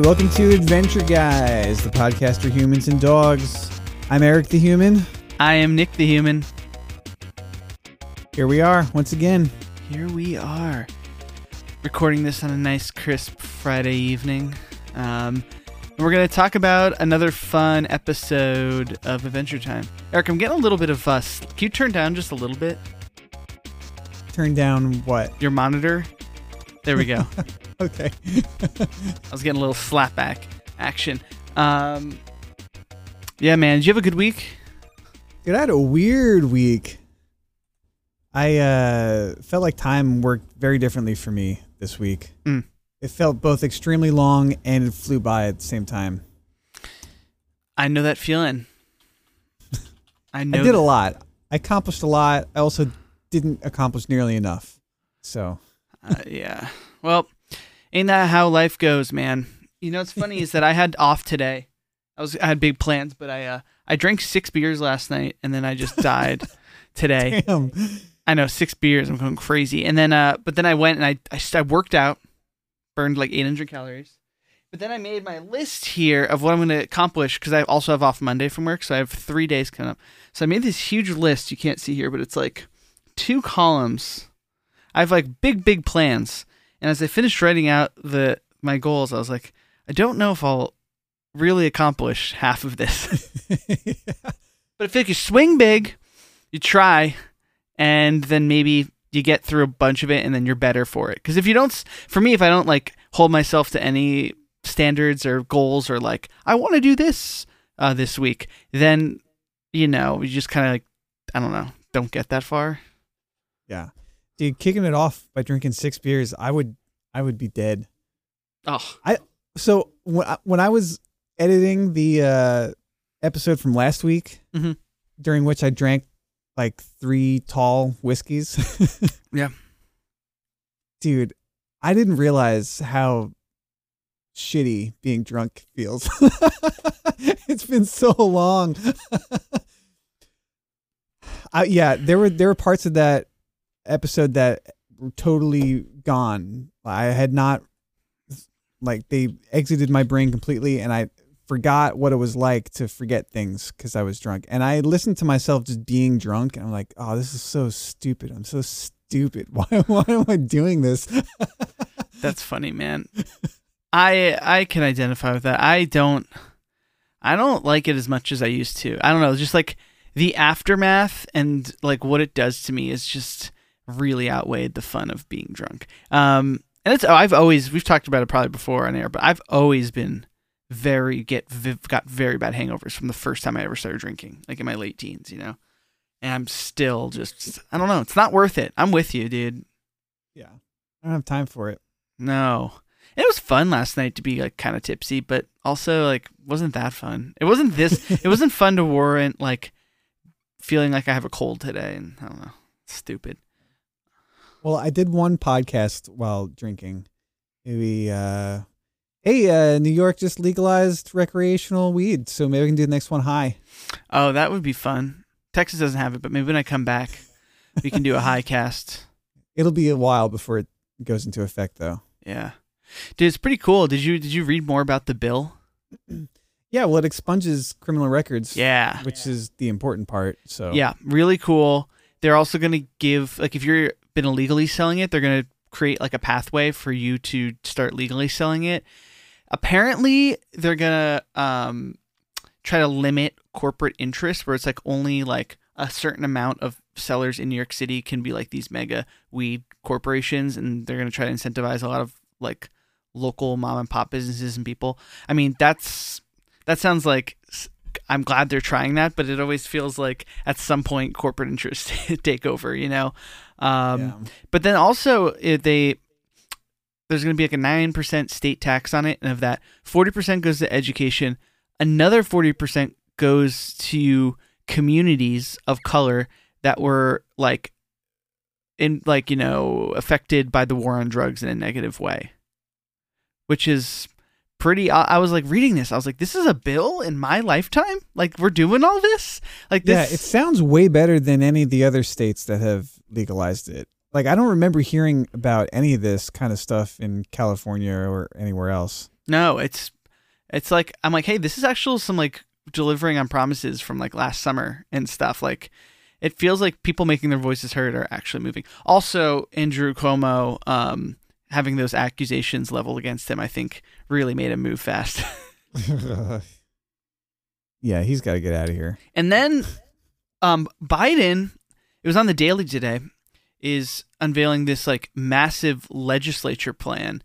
welcome to Adventure Guys, the podcast for humans and dogs. I'm Eric the Human. I am Nick the Human. Here we are once again. Here we are, recording this on a nice, crisp Friday evening. Um, and we're going to talk about another fun episode of Adventure Time. Eric, I'm getting a little bit of fuss. Can you turn down just a little bit Turn down what? your monitor? There we go. Okay. I was getting a little slapback action. Um, yeah, man. Did you have a good week? Dude, I had a weird week. I uh, felt like time worked very differently for me this week. Mm. It felt both extremely long and it flew by at the same time. I know that feeling. I know. I did a lot. I accomplished a lot. I also didn't accomplish nearly enough. So, Uh, yeah. Well, ain't that how life goes, man? You know, what's funny is that I had off today. I was I had big plans, but I uh I drank six beers last night, and then I just died today. damn. I know six beers. I'm going crazy, and then uh, but then I went and I I, I worked out, burned like 800 calories. But then I made my list here of what I'm going to accomplish because I also have off Monday from work, so I have three days coming up. So I made this huge list. You can't see here, but it's like two columns. I have like big, big plans. And as I finished writing out the my goals, I was like, I don't know if I'll really accomplish half of this. But if you swing big, you try, and then maybe you get through a bunch of it, and then you're better for it. Because if you don't, for me, if I don't like hold myself to any standards or goals or like I want to do this uh, this week, then you know you just kind of like I don't know, don't get that far. yeah. Dude, kicking it off by drinking six beers, I would I would be dead. Oh, I, So when I, when I was editing the uh, episode from last week, Mhm. during which I drank like three tall whiskeys, Yeah. dude, I didn't realize how shitty being drunk feels. it's been so long. uh, yeah, there were there were parts of that episode that were totally gone. I had not like they exited my brain completely and I forgot what it was like to forget things because I was drunk. And I listened to myself just being drunk and I'm like, oh, this is so stupid. I'm so stupid. Why why am I doing this? that's funny, man. I I can identify with that. I don't I don't like it as much as I used to. I don't know, just like the aftermath and like what it does to me is just really outweighed the fun of being drunk. Um and it's I've always we've talked about it probably before on air, but I've always been very get got very bad hangovers from the first time I ever started drinking, like in my late teens, you know. And I'm still just I don't know, it's not worth it. I'm with you, dude. yeah. I don't have time for it. No. It was fun last night to be like kind of tipsy, but also like wasn't that fun. It wasn't this it wasn't fun to warrant like feeling like I have a cold today and I don't know. Stupid. Well, I did one podcast while drinking. Maybe uh hey, uh New York just legalized recreational weed, so maybe we can do the next one high. Oh, that would be fun. Texas doesn't have it, but maybe when I come back we can do a high cast. It'll be a while before it goes into effect though. Yeah. Dude, it's pretty cool. Did you did you read more about the bill? Yeah, well it expunges criminal records. Yeah. Which is the important part. So Yeah, really cool. They're also going to give like if you're been illegally selling it, they're going to create like a pathway for you to start legally selling it. Apparently, they're going to um try to limit corporate interest where it's like only like a certain amount of sellers in New York City can be like these mega weed corporations and they're going to try to incentivize a lot of like local mom and pop businesses and people. I mean, that's that sounds like I'm glad they're trying that, but it always feels like at some point corporate interests take over, you know. Um, Yeah. But then also they there's going to be like a nine percent state tax on it, and of that, forty percent goes to education. Another forty percent goes to communities of color that were like in like you know affected by the war on drugs in a negative way, which is pretty. I, I was like reading this. I was like, this is a bill in my lifetime. Like we're doing all this. Like this. Yeah, it sounds way better than any of the other states that have legalized it. Like I don't remember hearing about any of this kind of stuff in California or anywhere else. No, it's it's like I'm like, hey, this is actually some like delivering on promises from like last summer and stuff. Like it feels like people making their voices heard are actually moving. Also, Andrew Cuomo um, having those accusations leveled against him, I think, really made him move fast. yeah, he's got to get out of here. and then um, Biden, it was on the Daily today, is unveiling this like massive legislature plan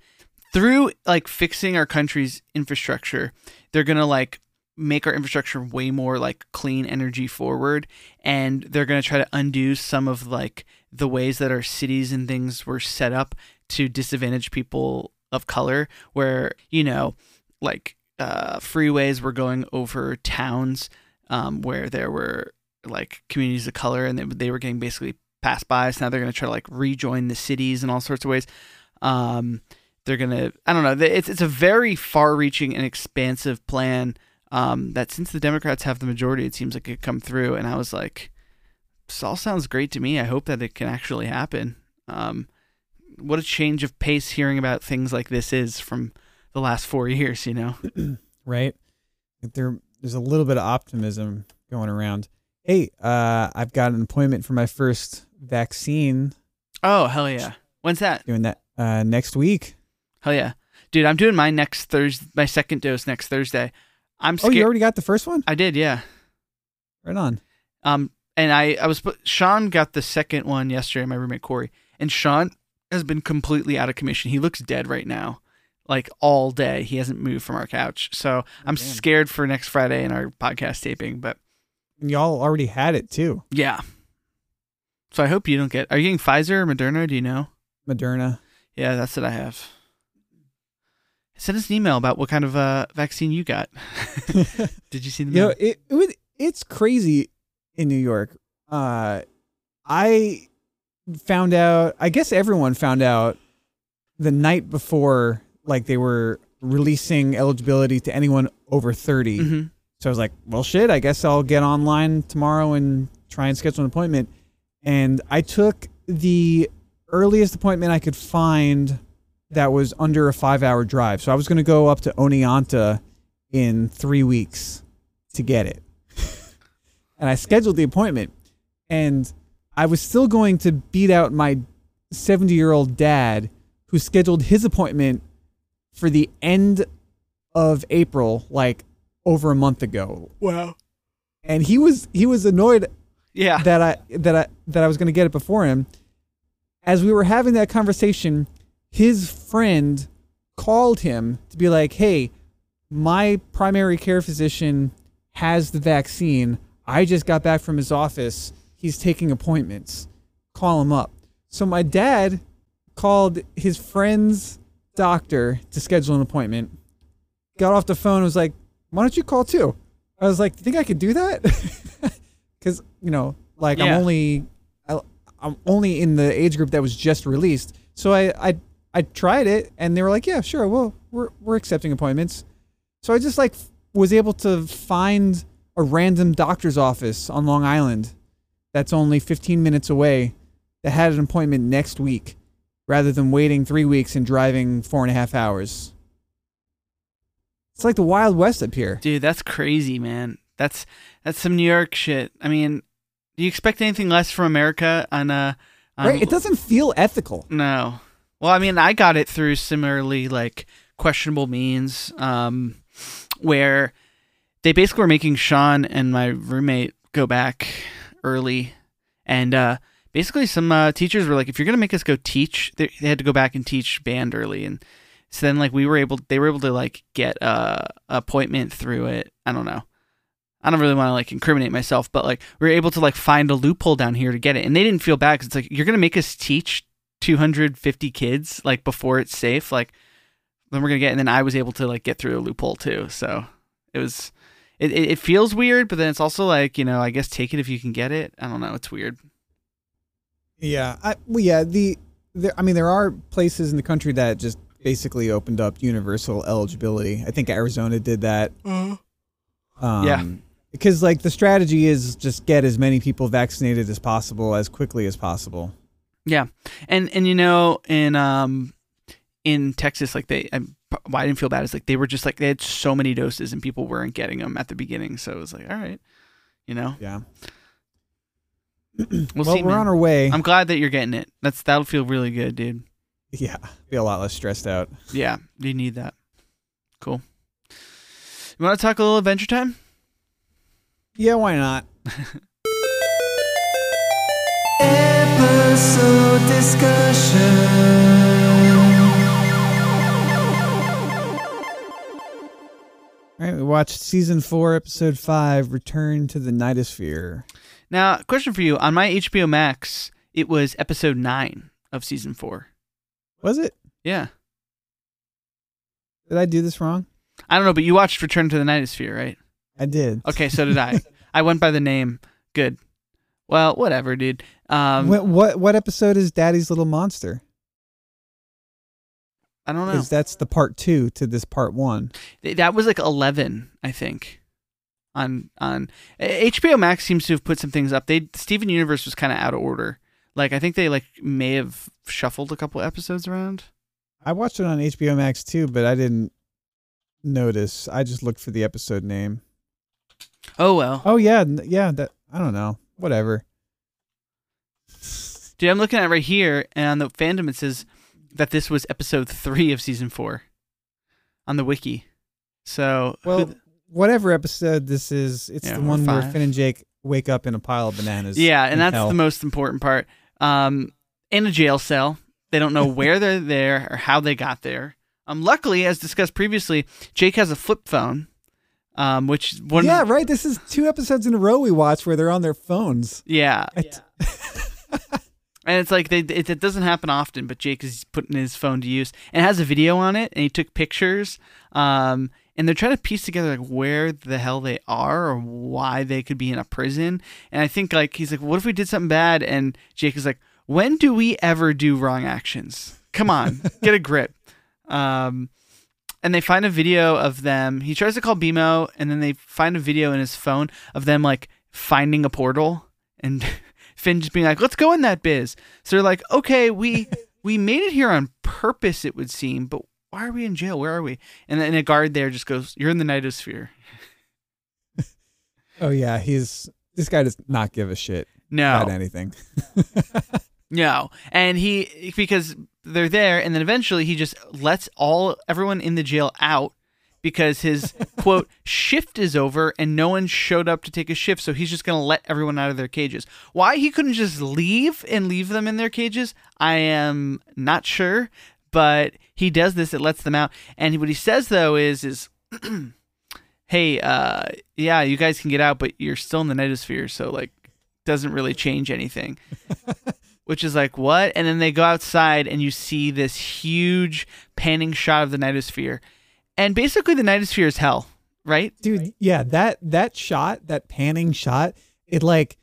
through like fixing our country's infrastructure. They're gonna like make our infrastructure way more like clean energy forward and they're going to try to undo some of like the ways that our cities and things were set up to disadvantage people of color where you know like uh, freeways were going over towns um, where there were like communities of color and they, they were getting basically passed by so now they're going to try to like rejoin the cities in all sorts of ways um, they're going to i don't know it's, it's a very far reaching and expansive plan um, that since the Democrats have the majority, it seems like it could come through. And I was like, this all sounds great to me. I hope that it can actually happen. Um, what a change of pace hearing about things like this is from the last four years, you know? right? There, there's a little bit of optimism going around. Hey, uh, I've got an appointment for my first vaccine. Oh, hell yeah. When's that? Doing that uh, next week. Hell yeah. Dude, I'm doing mine next Thursday, my second dose next Thursday. I'm Oh, you already got the first one? I did, yeah. Right on. Um, and I, I was, Sean got the second one yesterday, my roommate Corey. And Sean has been completely out of commission. He looks dead right now, like all day. He hasn't moved from our couch. So I'm damn. scared for next Friday and our podcast taping. But And y'all already had it too. yeah. So I hope you don't get. Are you getting Pfizer or Moderna? Do you know? Moderna. Yeah, that's what I have. Send us an email about what kind of uh, vaccine you got. Did you see the You know, it, it would, it's crazy in New York. Uh, I found out, I guess everyone found out the night before, like they were releasing eligibility to anyone over 30. Mhm. So I was like, well, shit, I guess I'll get online tomorrow and try and schedule an appointment. And I took the earliest appointment I could find that was under a five hour drive. So I was going to go up to Oneonta in three weeks to get it. and I scheduled the appointment. And I was still going to beat out my 70 year old dad who scheduled his appointment for the end of April, like over a month ago. Wow. And he was he was annoyed Yeah. that I that I that I was going to get it before him. As we were having that conversation, his friend called him to be like, "Hey, my primary care physician has the vaccine. I just got back from his office. He's taking appointments. Call him up." So my dad called his friend's doctor to schedule an appointment. Got off the phone and was like, "Why don't you call too?" I was like, Do you "Think I could do that?" You know, like Yeah. I'm only, I, I'm only in the age group that was just released. So I, I, I tried it, and they were like, "Yeah, sure. Well, we're we're accepting appointments." So I just like was able to find a random doctor's office on Long Island that's only 15 minutes away that had an appointment next week rather than waiting three weeks and driving four and a half hours. It's like the Wild West up here. Dude, that's crazy, man. That's that's some New York shit. I mean, do you expect anything less from America on a? on, Right? It doesn't feel ethical. No. Well, I mean, I got it through similarly like questionable means, um, where they basically were making Sean and my roommate go back early, and uh, basically some uh, teachers were like, if you're gonna make us go teach, they, they had to go back and teach band early, and so then like we were able, they were able to like get a appointment through it. I don't know. I don't really want to like incriminate myself, but like we were able to like find a loophole down here to get it, and they didn't feel bad because it's like you're gonna make us teach 250 kids like before it's safe, like then we're gonna get, and then I was able to like get through a loophole too, so it was. It, it, it feels weird, but then it's also like you know I guess take it if you can get it. I don't know. It's weird. Yeah, I, well, yeah. The, there, I mean, there are places in the country that just basically opened up universal eligibility. I think Arizona did that. Um, Yeah. Because like the strategy is just get as many people vaccinated as possible as quickly as possible. Yeah, and and you know in um in Texas, like they, I, why I didn't feel bad is like they were just like they had so many doses and people weren't getting them at the beginning, so it was like all right, you know, Yeah. we'll, well, see. we're man. on our way. I'm glad that you're getting it. That's that'll feel really good, dude. yeah, be a lot less stressed out. Yeah, you need that. Cool. You want to talk a little Adventure Time? Yeah, why not? Episode discussion. All right, we watched season four, episode five, "Return to the Nightosphere." Now, question for you: on my HBO Max, it was episode nine of season four. Was it? Yeah, Did I do this wrong? I don't know, but you watched Return to the Nightosphere, right? I did. Okay, so did I. I went by the name. Good. Well, whatever, dude. Um, what, what what episode is Daddy's Little Monster? I don't know. Because that's the part two to this part one. That was like eleven, I think. On on eh, HBO Max seems to have put some things up. They Steven Universe was kind of out of order. Like I think they like may have shuffled a couple episodes around. I watched it on HBO Max too, but I didn't notice. I just looked for the episode name. Oh well, Oh yeah, yeah. That I don't know. Whatever. dude, I'm looking at it right here, and on the fandom it says that this was episode three of season four on the wiki. So Well, th- whatever episode this is, it's Yeah, the one where. Finn and Jake wake up in a pile of bananas. Yeah, and that's hell. the most important part. Um, in a jail cell, they don't know where they're there or how they got there. Um, luckily, as discussed previously, Jake has a flip phone, um, which one. yeah, right. This is two episodes in a row we watched where they're on their phones. yeah, t- and it's like they it, it doesn't happen often, but Jake is putting his phone to use and it has a video on it, and he took pictures. Um, and they're trying to piece together like where the hell they are or why they could be in a prison. And I think like he's like, what if we did something bad? And Jake is like, when do we ever do wrong actions? Come on, get a grip. Um, and they find a video of them. He tries to call BMO, and then they find a video in his phone of them like finding a portal, and Finn just being like, "Let's go in that biz." So they're like, "Okay, we we made it here on purpose, it would seem, but why are we in jail? Where are we?" And then a guard there just goes, "You're in the Nightosphere." oh yeah, he's this guy does not give a shit No, about anything. No, and he because they're there, and then eventually he just lets all everyone in the jail out because his quote shift is over and no one showed up to take a shift, so he's just gonna let everyone out of their cages. Why he couldn't just leave and leave them in their cages, I am not sure, but he does this. It lets them out, and what he says though is is. Hey, uh, yeah, you guys can get out, but you're still in the nightosphere, so like, doesn't really change anything which is like what? And then they go outside and you see this huge panning shot of the nightosphere. And basically the nightosphere is hell right? Dude yeah that that shot that panning shot it like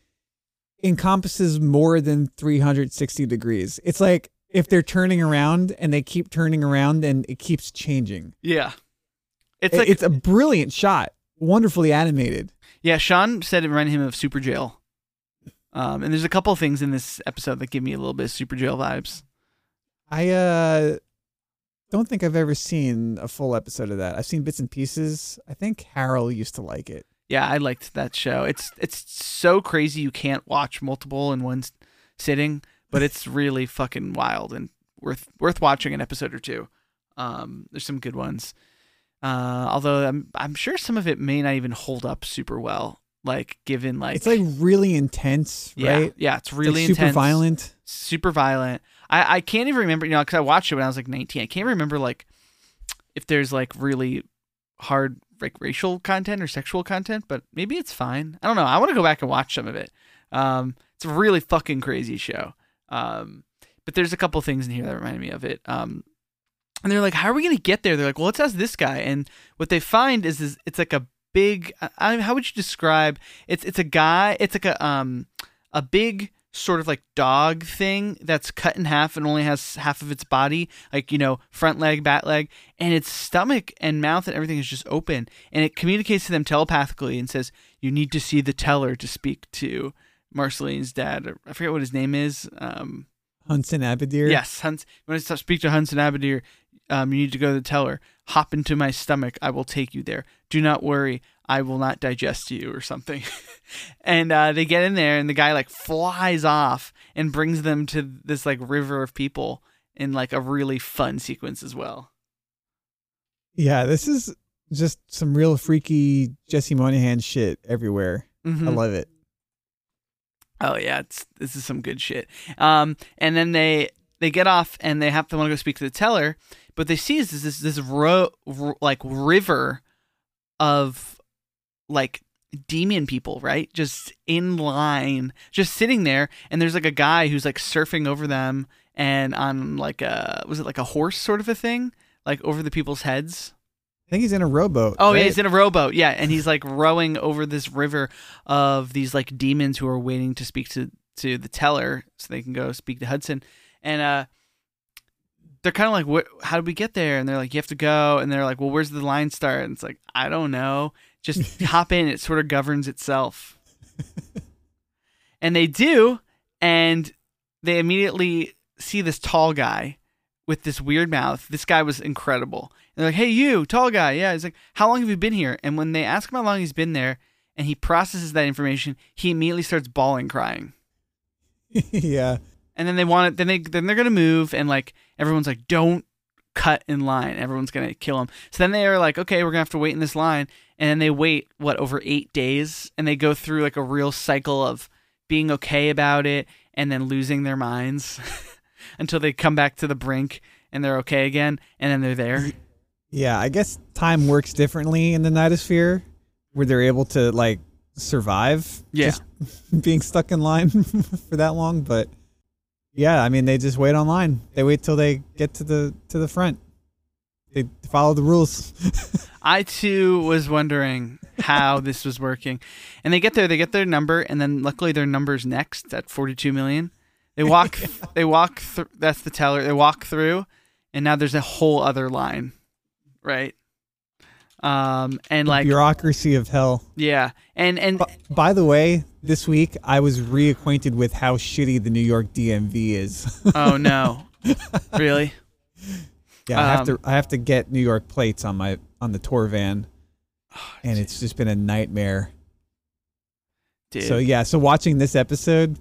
encompasses more than 360 degrees. It's like if they're turning around and they keep turning around and it keeps changing. Yeah. It's It- like it's a brilliant shot. Wonderfully animated. Yeah sean said it reminded him of Superjail um, and there's a couple things in this episode that give me a little bit of Superjail vibes. I uh don't think i've ever seen a full episode of that. I've seen bits and pieces. I think harold used to like it. Yeah i liked that show. It's it's so crazy you can't watch multiple in one sitting but it's really fucking wild and worth worth watching an episode or two. Um there's some good ones. Uh although i'm i'm sure some of it may not even hold up super well like given like it's like really intense right? yeah it's It's, really like, super violent. Super violent. I i can't even remember you know because i watched it when i was like 19 i can't remember like if there's like really hard like racial content or sexual content but maybe it's fine. I don't know. I want to go back and watch some of it. Um it's a really fucking crazy show. Um but there's a couple things in here that reminded me of it. Um and they're like how are we gonna get there? They're like well let's ask this guy. And what they find is, is it's like a big I don't how would you describe it's it's a guy it's like a um a big sort of like dog thing that's cut in half and only has half of its body, like you know, front leg, back leg, and its stomach and mouth and everything is just open, and it communicates to them telepathically and says, "You need to see the teller to speak to Marceline's dad." I forget what his name is. Um, Hudson Abadeer. Yes, Hunt. When I speak to Hudson Abadeer, um, you need to go to the teller. Hop into my stomach. I will take you there. Do not worry. I will not digest you or something. and uh, they get in there, and the guy like flies off and brings them to this like river of people in like a really fun sequence as well. Yeah, this is just some real freaky Jesse Moynihan shit everywhere. Mhm. I love it. Oh yeah, it's this is some good shit. Um, and then they they get off and they have to want to go speak to the teller, but they see is this this ro- like river of like demon people, right? Just in line, just sitting there, and there's like a guy who's like surfing over them and on like a was it like a horse sort of a thing, like over the people's heads. I think he's in a rowboat. Oh, yeah, he's in a rowboat. Yeah, and he's like rowing over this river of these like demons who are waiting to speak to to the teller so they can go speak to Hudson. And uh they're kind of like, "What? How did we get there?" And they're like, "You have to go." And they're like, "Well, where's the line start?" And it's like, "I don't know. Just hop in. It sort of governs itself." and they do, and they immediately see this tall guy with this weird mouth. This guy was incredible. And they're like, "Hey, you, tall guy." Yeah, he's like, "How long have you been here?" And when they ask him how long he's been there, and he processes that information, he immediately starts bawling, crying. yeah. And then they want it. Then they then they're gonna move, and like everyone's like, "Don't cut in line. Everyone's gonna kill them. So then they are like, "Okay, we're gonna have to wait in this line." And then they wait what over eight days, and they go through like a real cycle of being okay about it, and then losing their minds until they come back to the brink and they're okay again, and then they're there. Yeah, I guess time works differently in the Nightosphere, where they're able to like survive Yeah. just being stuck in line for that long. But yeah, I mean, they just wait online. They wait till they get to the to the front. They follow the rules. I too was wondering how this was working. And they get there, they get their number, and then luckily their number's next at 42 million. They walk, they walk through. That's the teller. They walk through, and now there's a whole other line, right? Um, and like, Bureaucracy of hell. yeah, and and B- by the way, this week I was reacquainted with how shitty the New York DMV is. oh no, really? yeah, I have Um, to I have to get New York plates on my on the tour van, and it's just been a nightmare. Dude. So yeah, so watching this episode,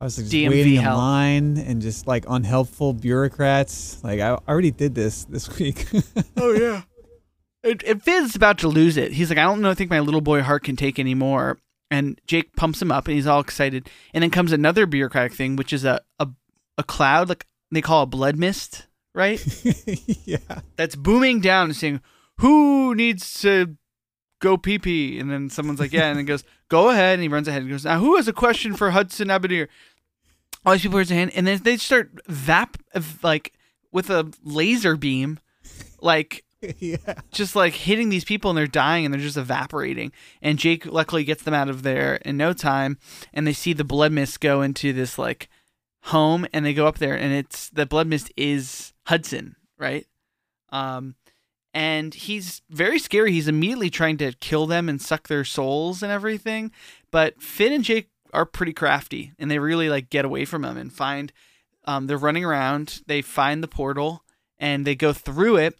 I was like just DMV waiting in line and just like unhelpful bureaucrats. Like I already did this this week. Oh yeah. It, it Finn's about to lose it. He's like, I don't know. I think my little boy heart can take anymore. And Jake pumps him up, and he's all excited. And then comes another bureaucratic thing, which is a a, a cloud, like they call a blood mist, right? yeah. That's booming down and saying, "Who needs to go pee pee?" And then someone's like, "Yeah," and it goes, "Go ahead." And he runs ahead and goes, "Now, who has a question for Hudson Abadeer?" All these people raise their hand, and then they start vap like with a laser beam, like yeah. just like hitting these people and they're dying and they're just evaporating. And Jake luckily gets them out of there in no time. And they see the blood mist go into this like home and they go up there and it's the blood mist is Hudson, right? Um, and he's very scary. He's immediately trying to kill them and suck their souls and everything. But Finn and Jake are pretty crafty and they really like get away from him and find um, they're running around. They find the portal and they go through it.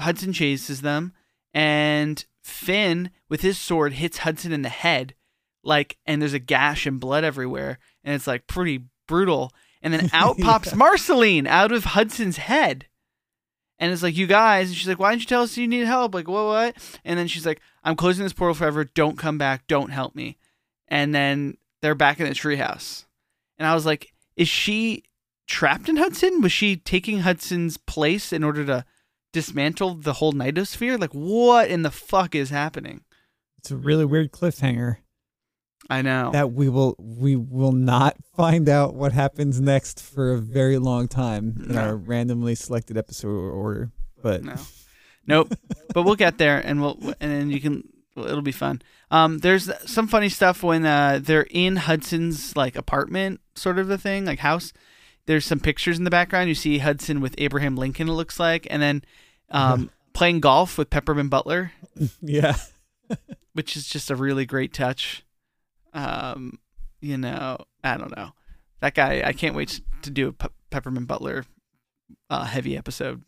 Hudson chases them, and Finn with his sword hits Hudson in the head, like, and there's a gash and blood everywhere, and it's like pretty brutal. And then out pops Marceline out of Hudson's head, and it's like, "You guys," and she's like, "Why didn't you tell us you need help?" Like, what, what? And then she's like, "I'm closing this portal forever. Don't come back. Don't help me." And then they're back in the treehouse, and I was like, "Is she trapped in Hudson? Was she taking Hudson's place in order to?" Dismantle the whole nightosphere? Like, what in the fuck is happening? It's a really weird cliffhanger I know. that we will we will not find out what happens next for a very long time in No. our randomly selected episode order. But no, nope. but we'll get there, and we'll and then you can Well, It'll be fun. Um, there's some funny stuff when uh, they're in Hudson's like apartment, sort of a thing, like house. There's some pictures in the background. You see Hudson with Abraham Lincoln. It looks like, and then um, playing golf with Peppermint Butler, Yeah. which is just a really great touch. Um, you know, I don't know that guy. I can't wait to do a Pe- Peppermint Butler uh, heavy episode.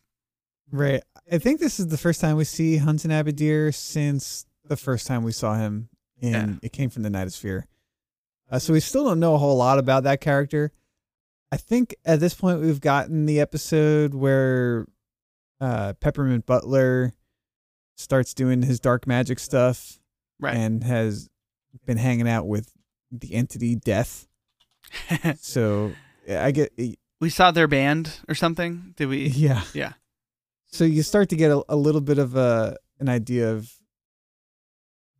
Right. I think this is the first time we see Hunson Abadeer since the first time we saw him in Yeah. It Came from the Nightosphere. Uh, so we still don't know a whole lot about that character. I think at this point we've gotten the episode where uh, Peppermint Butler starts doing his dark magic stuff Right. and has been hanging out with the entity Death. So I get we saw their band or something. Did we? yeah. Yeah. So you start to get a, a little bit of a an idea of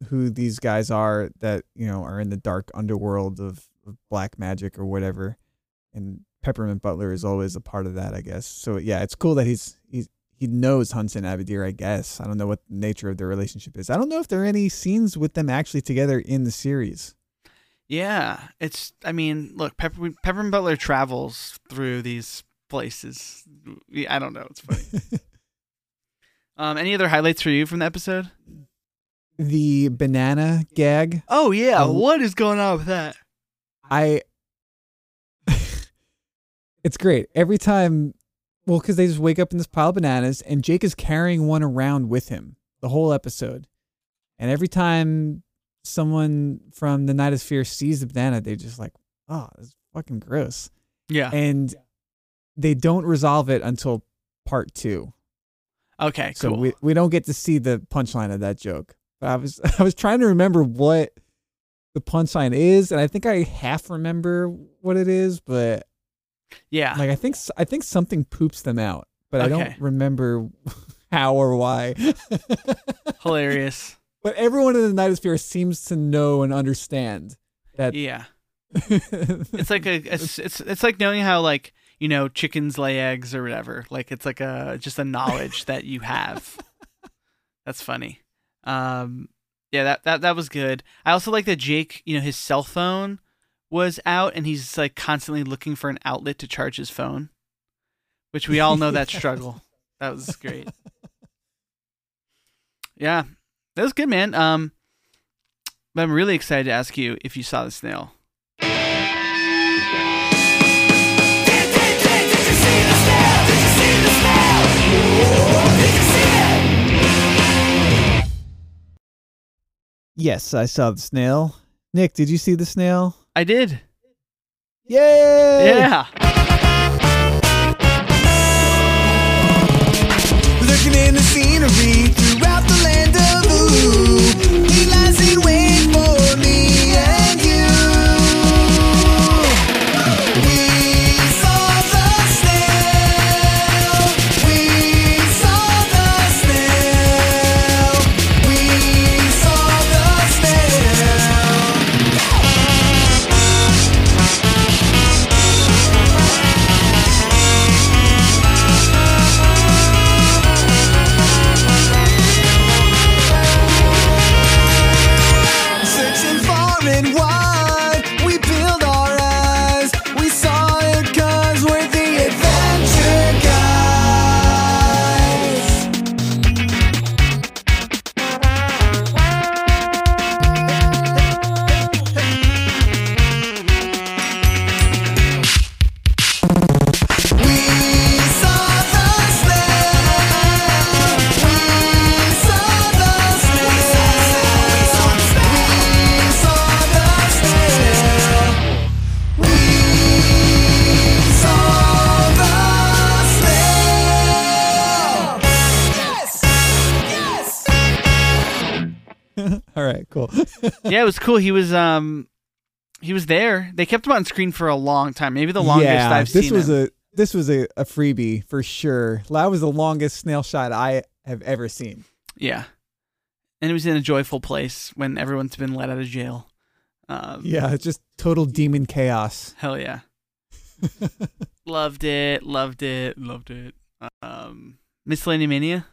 who these guys are that you know are in the dark underworld of, of black magic or whatever, and Peppermint Butler is always a part of that, I guess. So yeah, it's cool that he's he's he knows Hunson Abadeer. I guess I don't know what the nature of their relationship is. I don't know if there are any scenes with them actually together in the series. Yeah, it's. I mean, look, Pepper, Peppermint Butler travels through these places. I don't know. It's funny. um, any other highlights for you from the episode? the banana gag Oh yeah, Um, what is going on with that? I it's great. Every time well, because they just wake up in this pile of bananas and Jake is carrying one around with him the whole episode. And every time someone from the Nightosphere sees the banana, they're just like, ah, oh, it's fucking gross. Yeah. And they don't resolve it until part two. Okay. So Cool. we, we don't get to see the punchline of that joke. But I was I was trying to remember what the punchline is, and I think I half remember what it is, but yeah. like I think I think something poops them out, but I don't remember how or why. Hilarious. but everyone in the Nightosphere seems to know and understand that. Yeah. It's like a. It's, it's it's like knowing how like you know chickens lay eggs or whatever. Like it's like a just a knowledge that you have. That's funny. Um, yeah, that, that that was good. I also like that Jake, you know, his cell phone was out and he's like constantly looking for an outlet to charge his phone, which we all know that struggle. That was great. Yeah, that was good, man. Um, but I'm really excited to ask you if you saw the snail. yes, I saw the snail. Nick, did you see the snail? I did. Yay! Yeah. Looking in the scenery All right, cool. yeah, it was cool. He was um he was there. They kept him on screen for a long time. Maybe the longest yeah, I've this seen was him. a this was a, a freebie for sure. That was the longest snail shot I have ever seen. yeah. And it was in a joyful place when everyone's been let out of jail. Um, Yeah, it's just total demon chaos. Hell yeah. loved it. Loved it. Loved it. Um, Miscellaneous Mania.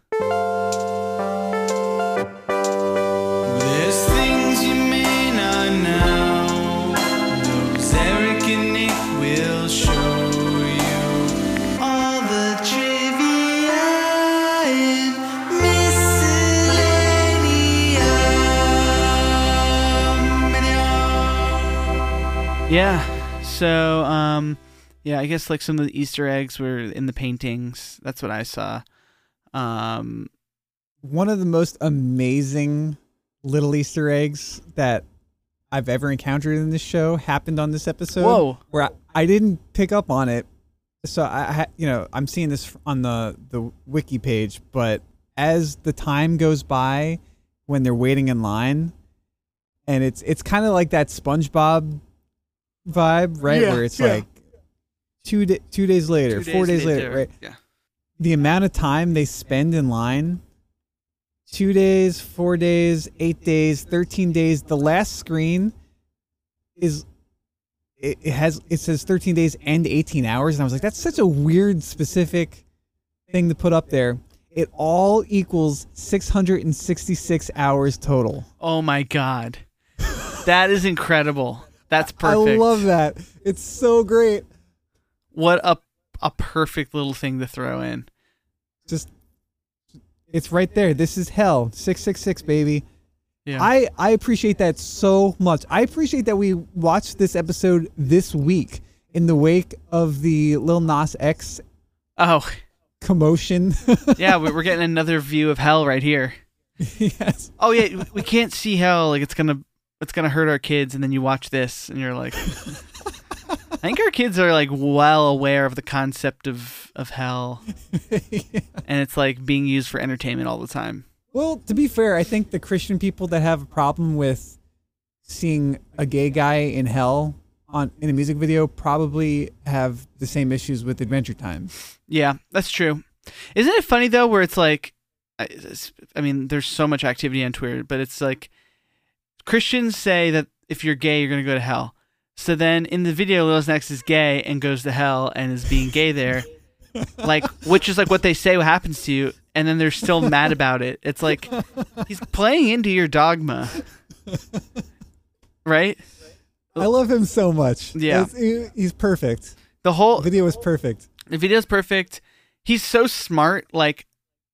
Yeah. So, um, yeah, I guess like some of the Easter eggs were in the paintings. That's what I saw. Um, One of the most amazing little Easter eggs that I've ever encountered in this show happened on this episode. Whoa. Where I, I didn't pick up on it. So I, I you know, I'm seeing this on the the wiki page, but as the time goes by, when they're waiting in line, and it's it's kind of like that SpongeBob vibe, right? Yeah, Where it's yeah. like two da- two days later, two four days later, right? Yeah. the amount of time they spend in line two days four days eight days 13 days. The last screen is it, it has it says 13 days and 18 hours. And i was like that's such a weird specific thing to put up there. It all equals 666 hours total. Oh my god, that is incredible. That's perfect. i love that. It's so great. What a a perfect little thing to throw in. just it's right there this is hell 666 baby Yeah. I I appreciate that so much. I appreciate that we watched this episode this week in the wake of the Lil Nas X oh commotion. yeah, we- we're getting another view of hell right here. yes. Oh yeah, we can't see hell. Like it's gonna it's gonna hurt our kids, and then you watch this, and you're like, I think our kids are like well aware of the concept of of hell, and it's like being used for entertainment all the time. Well, to be fair, I think the Christian people that have a problem with seeing a gay guy in hell on in a music video probably have the same issues with Adventure Time. Yeah, that's true. Isn't it funny though, where it's like, I, I mean, there's so much activity on Twitter, but it's like Christians say that if you're gay, you're gonna go to hell. So then in the video, Lil Nas X is gay and goes to hell and is being gay there, like which is like what they say what happens to you, and then they're still mad about it. It's like he's playing into your dogma, right? I love him so much. Yeah. It's- he's perfect. The whole video is perfect. the video is perfect. He's so smart. Like,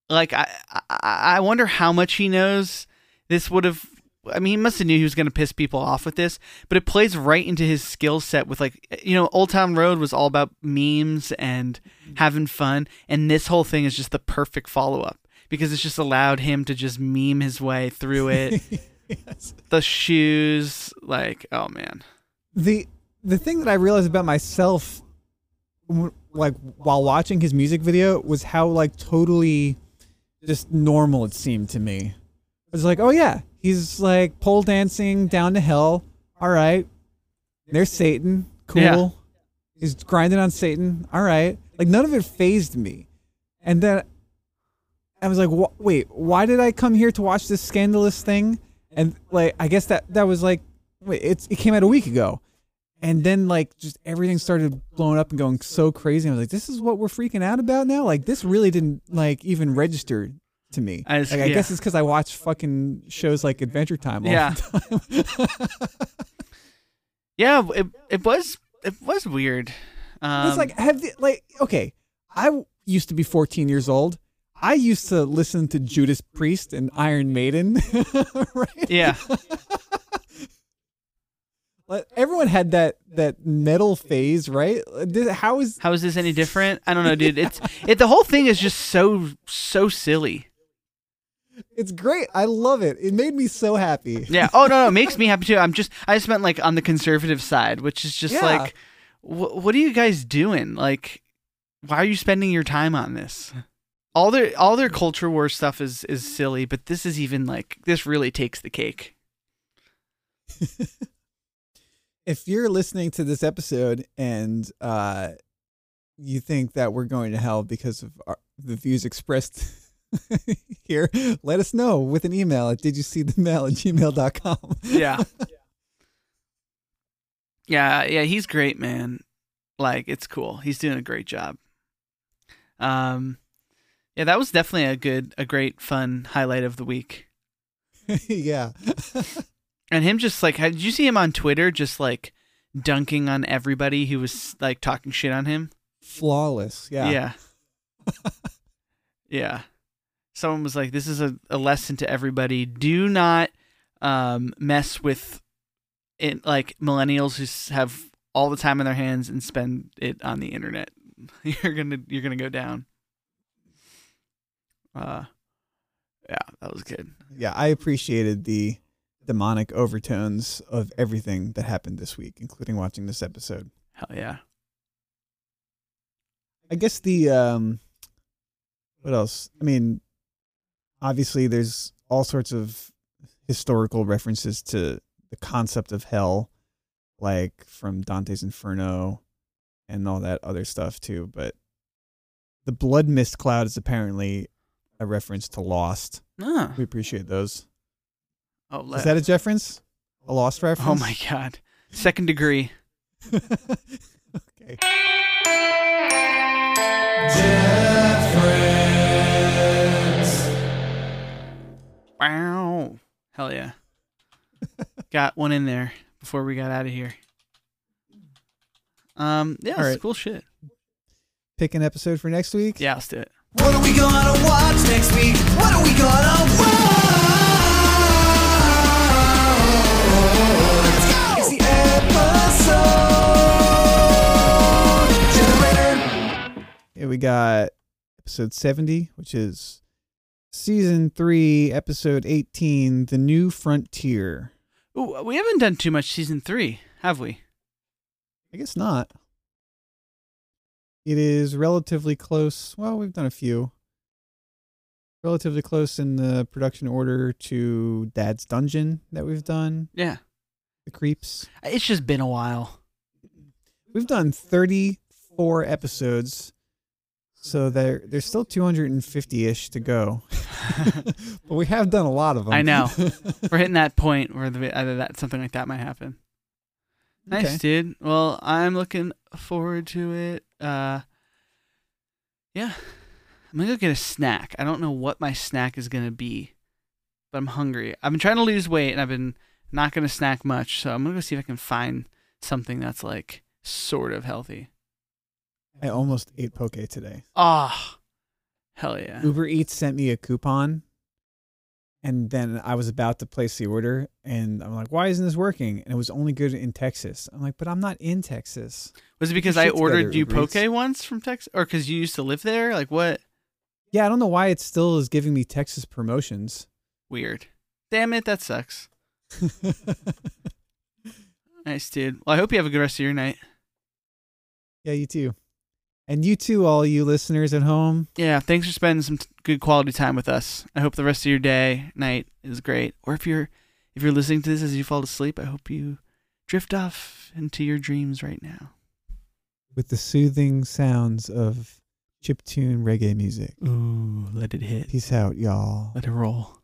like I, I, I wonder how much he knows. This would have. I mean, he must have knew he was going to piss people off with this, but it plays right into his skill set. With like, eh, you know, Old Town Road was all about memes and mm-hmm. having fun, and this whole thing is just the perfect follow up because it's just allowed him to just meme his way through it. yes. the shoes, like, oh man, the the thing that I realized about myself, like while watching his music video, was how like totally just normal it seemed to me. It was like, oh yeah, he's like pole dancing down the hill. All right, there's Satan. Cool. Yeah. He's grinding on Satan. All right, like none of it phased me, and then I was like, wh- wait, why did I come here to watch this scandalous thing? And like, I guess that that was like, wait, it's it came out a week ago, and then like just everything started blowing up and going so crazy. I was like, this is what we're freaking out about now. Like this really didn't like even register to me. I just- like, I yeah. guess it's because I watch fucking shows like Adventure Time all Yeah. the time. yeah, it it was it was weird. Um, it's like have the, like okay, I used to be 14 years old. I used to listen to Judas Priest and Iron Maiden, right? yeah. Like, everyone had that that metal phase, right? How is How is this any different? I don't know, dude. It's it. The whole thing is just so so silly. It's great. I love it. It made me so happy. Yeah. Oh no, no, it makes me happy too. I'm just I just meant like on the conservative side, which is just Yeah. like, wh- what are you guys doing? Like, why are you spending your time on this? All their all their culture war stuff is is silly, but this is even like this really takes the cake. If you're listening to this episode and uh, you think that we're going to hell because of our, the views expressed here, let us know with an email at did you see the mail at gmail.com. Yeah. yeah, yeah, he's great, man. Like it's cool. He's doing a great job. Um yeah, that was definitely a good a great fun highlight of the week. yeah. And him just like, did you see him on Twitter just like dunking on everybody who was like talking shit on him? Flawless. Yeah. Yeah. Yeah. Someone was like, this is a, a lesson to everybody. Do not um, mess with it, like millennials who have all the time in their hands and spend it on the internet. you're gonna you're gonna go down. Uh, yeah, that was good. Yeah, I appreciated the demonic overtones of everything that happened this week, including watching this episode. Hell yeah. I guess the um what else? I mean, obviously there's all sorts of historical references to the concept of hell like from Dante's Inferno and all that other stuff too, but the blood mist cloud is apparently a reference to Lost. Ah. We appreciate those. Oh, Is that a reference? A Lost reference? oh my god. Second degree. okay. Wow. Hell yeah. got one in there before we got out of here. Um, yeah, All it's right. cool shit. Pick an episode for next week. Yeah, let's do it. What are we gonna watch next week? What are we gonna watch? It's the episode generator. Yeah, we got episode 70, which is season 3, episode 18, The New Frontier. Ooh, we haven't done too much season three, have we? I guess not. It is relatively close. Well, we've done a few. Relatively close in the production order to Dad's Dungeon that we've done, Yeah. The Creeps. It's just been a while. We've done 34 episodes. So there there's still 250ish to go. but we have done a lot of them. I know. We're hitting that point where the, either that something like that might happen. Nice, Okay. dude. Well, I'm looking forward to it. Uh, yeah, I'm gonna go get a snack. I don't know what my snack is gonna be, but I'm hungry. I've been trying to lose weight, and I've been not gonna snack much. So I'm gonna go see if I can find something that's like sort of healthy. I almost ate poke today. Ah, hell yeah. Uber Eats sent me a coupon, and then I was about to place the order, and I'm like, "Why isn't this working?" And it was only good in Texas. I'm like, "But I'm not in Texas." Was it because I ordered you poke once from Texas, or because you used to live there? Like what? Yeah, I don't know why it still is giving me Texas promotions. Weird. Damn it, that sucks. Nice, dude. Well, I hope you have a good rest of your night. yeah, you too, and you too, all you listeners at home. Yeah, thanks for spending some t- good quality time with us. I hope the rest of your day, night is great. Or if you're if you're listening to this as you fall asleep, I hope you drift off into your dreams right now. with the soothing sounds of chiptune reggae music. Ooh, let it hit. Peace out, y'all. Let it roll.